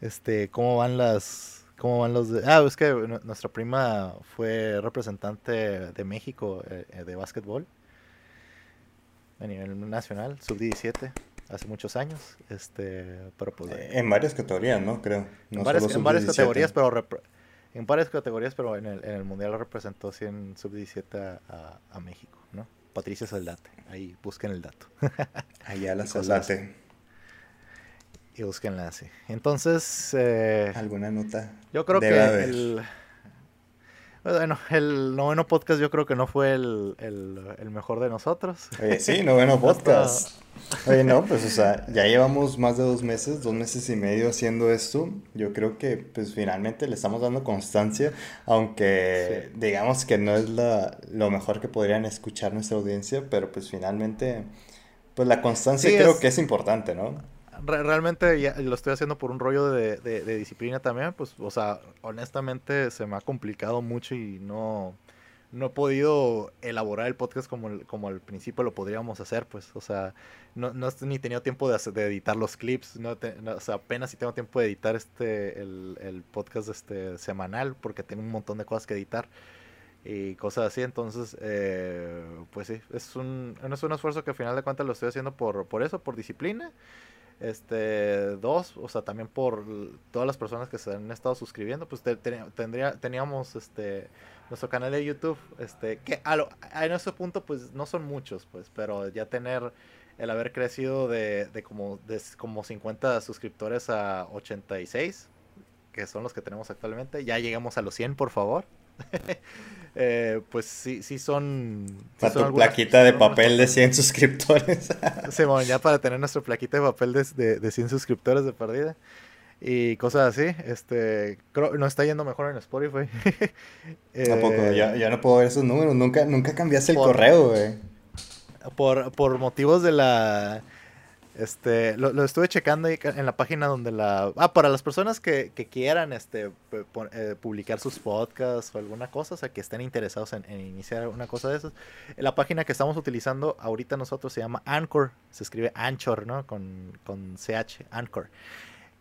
este, ¿cómo van las ¿Cómo van los de... Ah, es que nuestra prima fue representante de México eh, eh, de básquetbol a nivel nacional, sub-17, hace muchos años. Este, pero pues, eh, en varias categorías, ¿no? Creo. en, varias, categorías, pero en varias categorías, pero en el, en el Mundial representó así en sub-17 a, a, México, ¿no? Patricia Saldate, ahí busquen el dato. Allá la Saldate y búsquenla así. Entonces. Eh, ¿Alguna nota? Yo creo que el. Bueno, el noveno podcast yo creo que no fue el, el, mejor de nosotros. Oye, sí, noveno podcast. Oye, no, pues o sea, ya llevamos más de dos meses, dos meses y medio haciendo esto. Yo creo que pues finalmente le estamos dando constancia, aunque digamos que no es la, lo mejor que podrían escuchar nuestra audiencia, pero pues finalmente, pues la constancia creo que es importante, ¿no? Realmente ya lo estoy haciendo por un rollo de, disciplina también, pues, o sea, honestamente se me ha complicado mucho y no, no he podido elaborar el podcast como, como al principio lo podríamos hacer, pues, o sea, no, no ni tenido tiempo de, editar los clips, no, sea, apenas si tengo tiempo de editar este, el, el podcast este, semanal, porque tengo un montón de cosas que editar. y cosas así. Entonces, eh, pues sí, es un, es un esfuerzo que al final de cuentas lo estoy haciendo por, por eso, por disciplina. Este, dos, o sea, también por todas las personas que se han estado suscribiendo, pues tendría, teníamos este nuestro canal de YouTube, este, que a, lo, en ese punto pues no son muchos, pues, pero ya tener el haber crecido de, de como de como 50 suscriptores a 86, que son los que tenemos actualmente, ya llegamos a los 100, por favor. Eh, pues sí, sí son... para tu plaquita de papel de 100 suscriptores. sí, bueno, ya para tener nuestra plaquita de papel de, de, 100 suscriptores de perdida. Y cosas así, este, creo, nos está yendo mejor en Spotify. Tampoco, ya, ya, no puedo ver esos números, nunca, nunca cambiaste el correo, güey. Por, por motivos de la este, lo, estuve checando ahí en la página donde la... Ah, para las personas que, quieran este, eh, publicar sus podcasts o alguna cosa, o sea, que estén interesados en, iniciar una cosa de esas. La página que estamos utilizando ahorita nosotros se llama Anchor, se escribe Anchor, ¿no? Con, con CH, Anchor.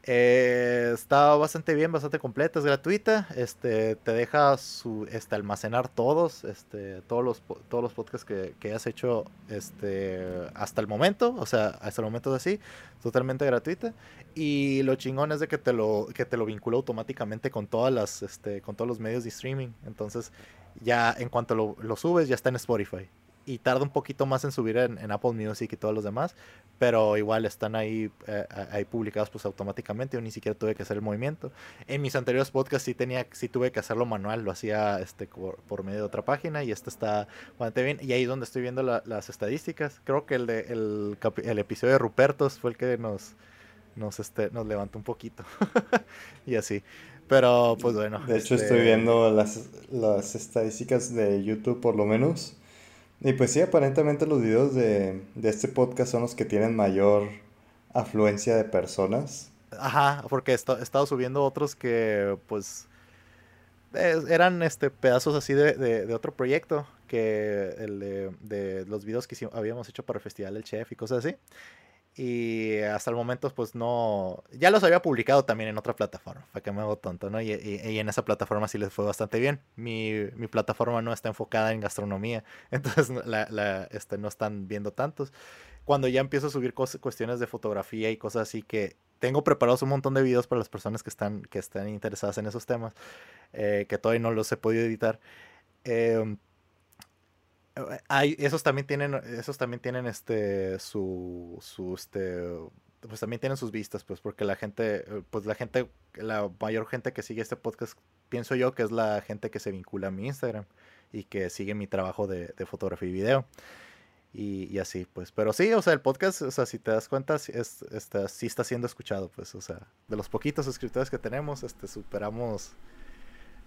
Eh, está bastante bien, bastante completa, es gratuita. Este, te deja su, este, almacenar todos, este, todos los, todos los podcasts que, que has hecho, este, hasta el momento, o sea, hasta el momento de así, totalmente gratuita. Y lo chingón es de que te lo, que te lo vincula automáticamente con todas las, este, con todos los medios de streaming. Entonces, ya en cuanto lo, lo subes, ya está en Spotify y tarda un poquito más en subir en, Apple Music y todos los demás, pero igual están ahí, eh, ahí publicados pues automáticamente, yo ni siquiera tuve que hacer el movimiento. En mis anteriores podcasts sí tenía, sí tuve que hacerlo manual, lo hacía este por, medio de otra página y esto está bastante bien. Y ahí es donde estoy viendo las estadísticas. Creo que el de el, el episodio de Rupertos fue el que nos nos este nos levantó un poquito y así. Pero pues bueno. De hecho estoy este viendo las, las estadísticas de YouTube por lo menos. Y pues sí, aparentemente los videos de, este podcast son los que tienen mayor afluencia de personas. Ajá, porque he estado subiendo otros que pues eran este pedazos así de, otro proyecto que el de, de los videos que habíamos hecho para el Festival del Chef y cosas así. Y hasta el momento, pues no. Ya los había publicado también en otra plataforma, para que me hago tonto, ¿no? Y, en esa plataforma sí les fue bastante bien. Mi, mi plataforma no está enfocada en gastronomía, entonces la, la, este, no están viendo tantos. Cuando ya empiezo a subir cuestiones de fotografía y cosas así que tengo preparados un montón de videos para las personas que están, que están interesadas en esos temas, eh, que todavía no los he podido editar. Eh, hay, esos también tienen, esos también tienen este, su, su, este, pues también tienen sus vistas, pues, porque la gente, pues la gente, la mayor gente que sigue este podcast, pienso yo que es la gente que se vincula a mi Instagram y que sigue mi trabajo de, fotografía y video. Y, así, pues, pero sí, o sea, el podcast, o sea, si te das cuenta, es, está, sí está siendo escuchado, pues, o sea, de los poquitos suscriptores que tenemos, este, superamos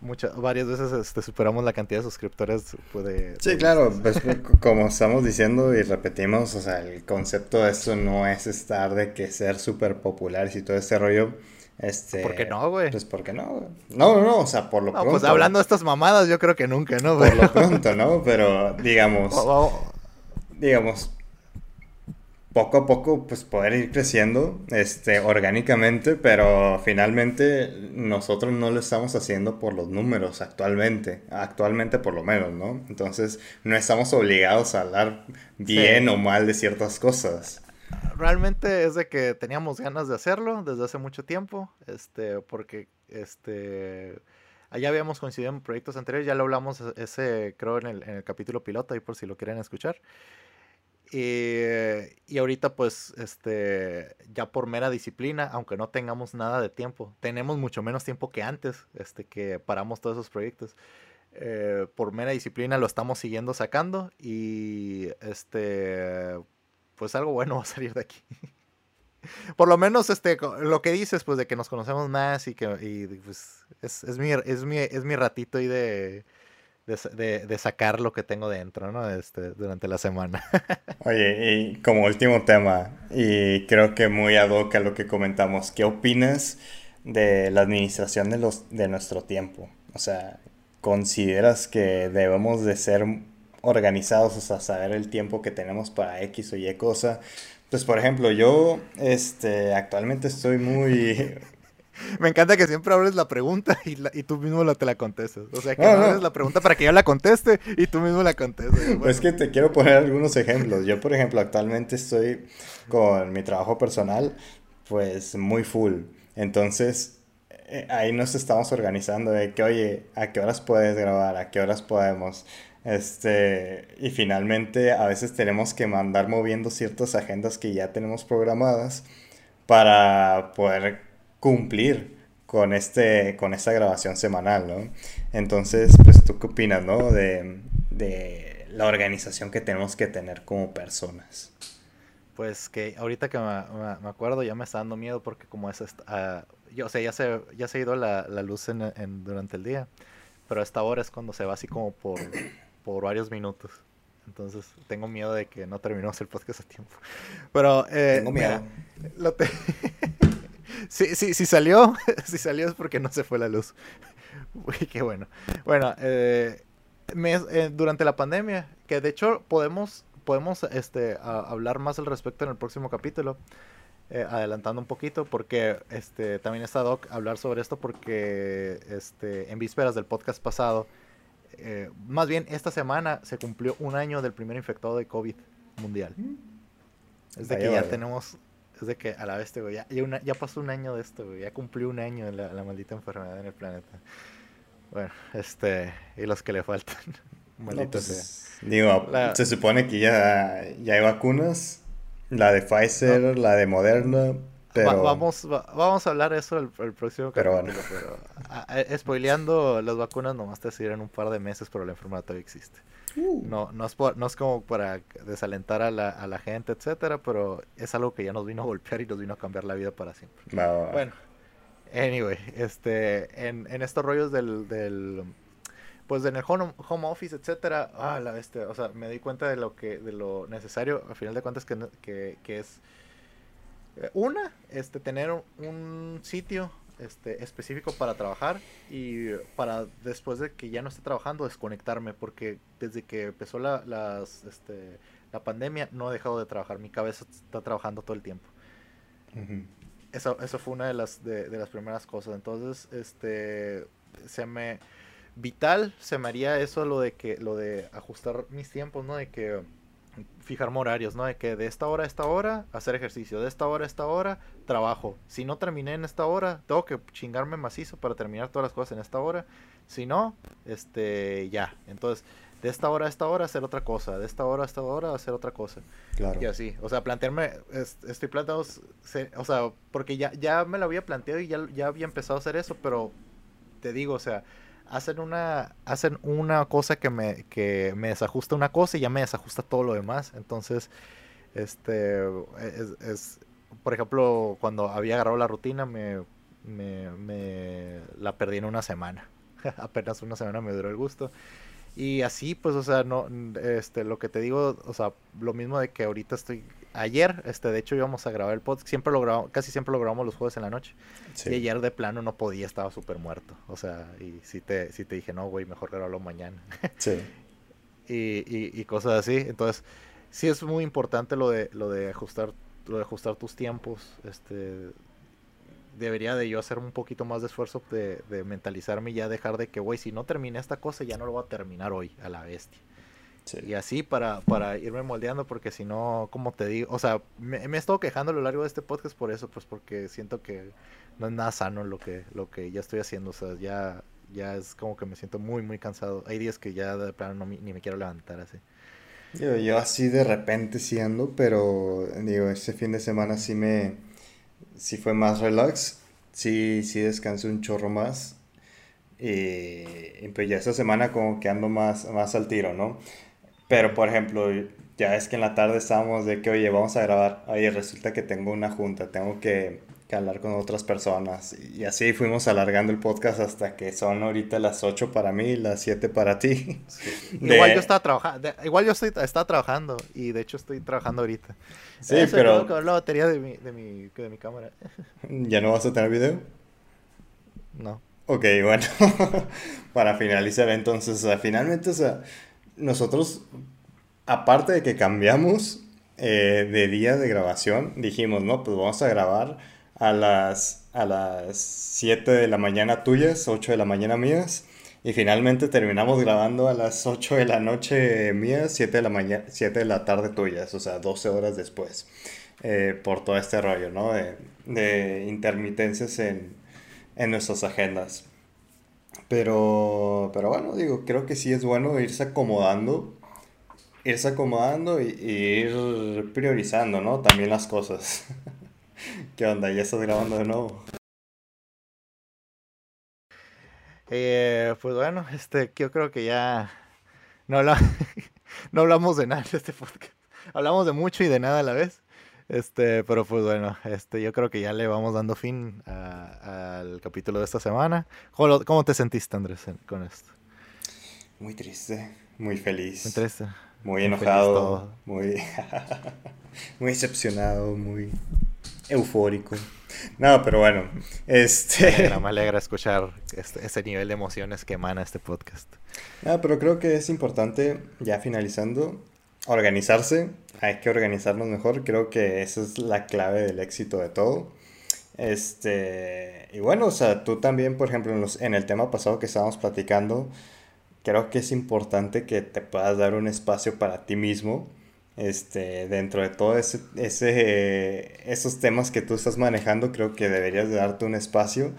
muchas, varias veces este, superamos la cantidad de suscriptores. Puede, sí, claro, pues, como estamos diciendo y repetimos, o sea, el concepto de esto no es estar de que ser súper populares y todo este rollo. Este, ¿Por qué no, güey? Pues porque no, No, no, no, o sea, por lo pronto. Pues hablando de estas mamadas, yo creo que nunca, ¿no? Por lo pronto, ¿no? Pero digamos, digamos, poco a poco pues poder ir creciendo este orgánicamente pero finalmente nosotros no lo estamos haciendo por los números actualmente actualmente por lo menos no entonces no estamos obligados a hablar bien o mal de ciertas cosas. Realmente es de que teníamos ganas de hacerlo desde hace mucho tiempo este porque este allá habíamos coincidido en proyectos anteriores ya lo hablamos ese creo en el, en el capítulo piloto ahí por si lo quieren escuchar eh, y ahorita pues este ya por mera disciplina, aunque no tengamos nada de tiempo, tenemos mucho menos tiempo que antes, este que paramos todos esos proyectos. Eh, por mera disciplina lo estamos siguiendo sacando y este pues algo bueno va a salir de aquí. por lo menos este lo que dices pues de que nos conocemos más y que y, pues es, es, mi, es, mi, es mi ratito ahí de de, de, sacar lo que tengo dentro, ¿no? Este, durante la semana. Oye, y como último tema, y creo que muy ad hoc a lo que comentamos, ¿qué opinas de la administración de, los, de nuestro tiempo? O sea, ¿consideras que debemos de ser organizados, o sea, saber el tiempo que tenemos para X o Y cosa? Pues, por ejemplo, yo este, actualmente estoy muy Me encanta que siempre abres la pregunta y, y tú mismo la, te la contestas. O sea, que abres la pregunta para que yo la conteste y tú mismo la contestes. Pues es que te quiero poner algunos ejemplos. Yo, por ejemplo, actualmente estoy con mi trabajo personal, pues muy full. Entonces, eh, ahí nos estamos organizando de que, oye, ¿a qué horas puedes grabar? ¿A qué horas podemos? Este, y finalmente a veces tenemos que mandar moviendo ciertas agendas que ya tenemos programadas para poder cumplir con, este, con esta grabación semanal, ¿no? Entonces, pues tú qué opinas, ¿no? De, de la organización que tenemos que tener como personas. Pues que ahorita que me, me, acuerdo ya me está dando miedo porque como es, uh, yo, o sea, ya se, ya se ha ido la, la luz en, en, durante el día, pero a esta hora es cuando se va así como por, por varios minutos. Entonces tengo miedo de que no terminemos el podcast a tiempo. Pero... Eh, tengo miedo. lo te... Sí, sí, si salió, si salió es porque no se fue la luz. Uy, qué bueno. Bueno, eh, eh, durante la pandemia, que de hecho podemos, podemos este, hablar más al respecto en el próximo capítulo, eh, adelantando un poquito, porque este, también está Doc hablar sobre esto, porque este, en vísperas del podcast pasado, más bien esta semana se cumplió un año del primer infectado de COVID mundial. Mm. Es de que ya tenemos es de que a la vez, güey, ya, ya, pasó un año de esto, güey, ya cumplió un año la, la maldita enfermedad en el planeta. Bueno, este, y los que le faltan. Maldito pues, Digo, se supone que ya, ya hay vacunas, la de Pfizer, la de Moderna, pero... vamos, vamos a hablar de eso el, el próximo pero capítulo, pero spoileando, las vacunas nomás te sirven un par de meses, pero la enfermedad todavía existe. Uh. No, no, es no es como para desalentar a la, a la gente, etcétera, pero es algo que ya nos vino a golpear y nos vino a cambiar la vida para siempre. Bueno, anyway, este, en, en estos rollos del, del pues en el home, home office, etcétera, ah, la este, o sea, me di cuenta de lo que, de lo necesario, al final de cuentas, que, que, que es eh, una, este, tener un sitio este, específico para trabajar y para después de que ya no esté trabajando desconectarme porque desde que empezó la, las, este, la pandemia no he dejado de trabajar, mi cabeza está trabajando todo el tiempo. eso, eso fue una de las, de, de, las primeras cosas. Entonces, este, se me, vital se me haría eso lo de que, lo de ajustar mis tiempos, ¿no? De que fijarme horarios, ¿no? De que de esta hora a esta hora hacer ejercicio, de esta hora a esta hora trabajo. Si no terminé en esta hora, tengo que chingarme macizo para terminar todas las cosas en esta hora. Si no, este, ya. Entonces, de esta hora a esta hora hacer otra cosa, de esta hora a esta hora hacer otra cosa. Claro. Y así, o sea, plantearme, estoy planteando, o sea, porque ya, ya me lo había planteado y ya, ya había empezado a hacer eso, pero te digo, o sea, hacen una hacen una cosa que me que me desajusta una cosa y ya me desajusta todo lo demás. Entonces este es, por ejemplo cuando había agarrado la rutina me, me, me la perdí en una semana. Apenas una semana me duró el gusto. Y así pues o sea no este lo que te digo o sea lo mismo de que ahorita estoy ayer, este, de hecho íbamos a grabar el podcast, siempre lo grabamos, casi siempre lo grabamos los jueves en la noche. Y ayer de plano no podía, estaba súper muerto. O sea, y si te, si te dije, no, güey, mejor grabarlo mañana. Sí. y, y, cosas así. Entonces, sí es muy importante lo de, lo de ajustar, lo de ajustar tus tiempos. Este debería de yo hacer un poquito más de esfuerzo de, de mentalizarme y ya dejar de que, güey, si no terminé esta cosa, ya no lo voy a terminar hoy, a la bestia. Y así para, para irme moldeando, porque si no, como te digo, o sea, me, he estado quejando a lo largo de este podcast por eso, pues porque siento que no es nada sano lo que, lo que ya estoy haciendo, o sea, ya, ya es como que me siento muy, muy cansado. Hay días que ya de plano ni me quiero levantar así. Yo, yo así de repente sí ando, pero digo, este fin de semana sí me, sí fue más relax, sí, sí descansé un chorro más. Y, pues ya esta semana como que ando más, más al tiro, ¿no? Pero, por ejemplo, ya es que en la tarde estábamos de que, oye, vamos a grabar. Oye, resulta que tengo una junta, tengo que, hablar con otras personas. Y así fuimos alargando el podcast hasta que son ahorita las 8 para mí y las 7 para ti. Igual yo estaba trabajando, igual yo estoy, estaba trabajando y de hecho estoy trabajando ahorita. Sí, pero... Tengo que la batería de mi, de mi, de mi cámara. ¿Ya no vas a tener video? No. Ok, bueno, para finalizar entonces, finalmente, o sea, nosotros, aparte de que cambiamos eh, de día de grabación, dijimos, no, pues vamos a grabar a las, a las 7 de la mañana tuyas, 8 de la mañana mías. Y finalmente terminamos grabando a las 8 de la noche mías, 7 de la, mañana, 7 de la tarde tuyas, o sea, 12 horas después. Eh, por todo este rollo, ¿no? De, de intermitencias en, en nuestras agendas. Pero, pero bueno, digo, creo que sí es bueno irse acomodando, irse acomodando y, ir priorizando, ¿no? También las cosas. ¿Qué onda? ¿Ya estás grabando de nuevo? Eh, pues bueno, este, yo creo que ya no, no hablamos de nada en este podcast. Hablamos de mucho y de nada a la vez. Este, pero pues bueno, este, yo creo que ya le vamos dando fin al capítulo de esta semana. ¿Cómo, te sentiste, Andrés, con esto? Muy triste, muy feliz. Muy triste. Muy, enojado, muy, muy decepcionado, muy eufórico. No, pero bueno, este... me alegra escuchar este, ese nivel de emociones que emana este podcast. Ah, pero creo que es importante, ya finalizando, organizarse, hay que organizarnos mejor, creo que esa es la clave del éxito de todo. Este, y bueno, o sea, tú también, por ejemplo, en, los, en el tema pasado que estábamos platicando, creo que es importante que te puedas dar un espacio para ti mismo, este, dentro de todo ese, ese, esos temas que tú estás manejando, creo que deberías de darte un espacio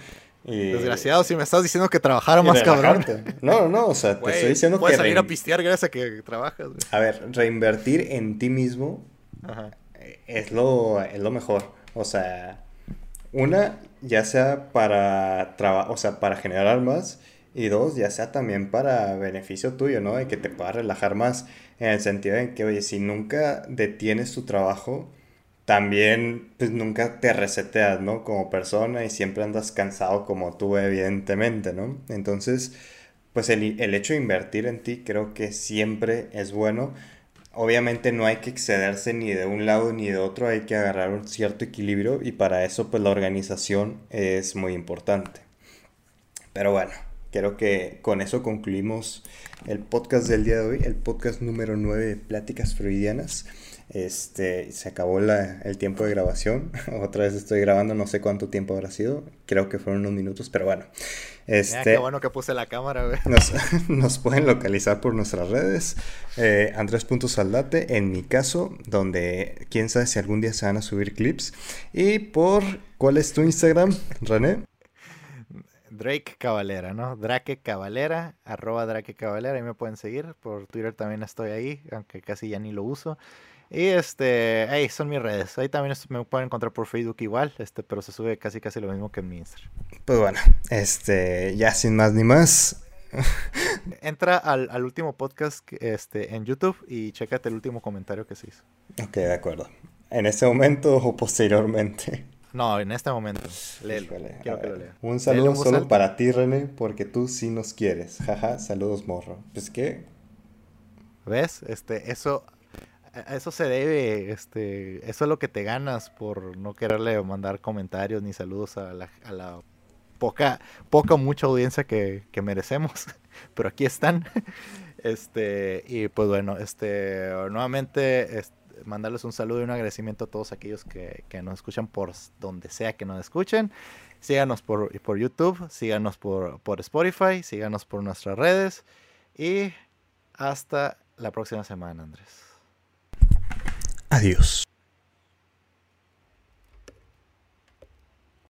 Desgraciado, si me estás diciendo que trabajara más cabrón. No, no, o sea, te estoy diciendo puedes que. Puedes salir a pistear gracias a que trabajas, A ver, reinvertir en ti mismo Es, lo, es lo mejor. O sea, una, ya sea para, o sea, para generar más. Y dos, ya sea también para beneficio tuyo, ¿no? De que te puedas relajar más. En el sentido de que, oye, si nunca detienes tu trabajo también pues nunca te reseteas, ¿no? Como persona y siempre andas cansado como tú, evidentemente, ¿no? Entonces, pues el, el, hecho de invertir en ti creo que siempre es bueno. Obviamente no hay que excederse ni de un lado ni de otro, hay que agarrar un cierto equilibrio y para eso pues la organización es muy importante. Pero bueno, creo que con eso concluimos el podcast del día de hoy, el podcast número 9 de Pláticas Freudianas. Este, se acabó el tiempo de grabación. Otra vez estoy grabando, no sé cuánto tiempo habrá sido. Creo que fueron unos minutos, pero bueno. Este, qué bueno que puse la cámara, Nos, pueden localizar por nuestras redes. Eh, Andrés.saldate, en mi caso, donde quién sabe si algún día se van a subir clips. Y por, ¿cuál es tu Instagram, René? Drake Cavalera, ¿no? Drake Cavalera, arroba Drake Cavalera, ahí me pueden seguir. Por Twitter también estoy ahí, aunque casi ya ni lo uso. Y este, ahí son mis redes. Ahí también me pueden encontrar por Facebook igual, este, pero se sube casi casi lo mismo que en mi Instagram. Pues bueno, este, ya sin más ni más. Entra al, al, último podcast este, en YouTube y chécate el último comentario que se hizo. Ok, de acuerdo. ¿En este momento o posteriormente? No, en este momento. Léelo. Quiero que lo lea. Un saludo solo para ti, René, porque tú sí nos quieres. Jaja, saludos, morro. Pues qué. ¿Ves? Este, eso eso se debe, este, eso es lo que te ganas por no quererle mandar comentarios ni saludos a la, a la poca, poca mucha audiencia que, que, merecemos, pero aquí están. Este, y pues bueno, este, nuevamente, mandarles un saludo y un agradecimiento a todos aquellos que, que, nos escuchan por donde sea que nos escuchen. Síganos por, por YouTube, síganos por, por Spotify, síganos por nuestras redes y hasta la próxima semana, Andrés. Adiós.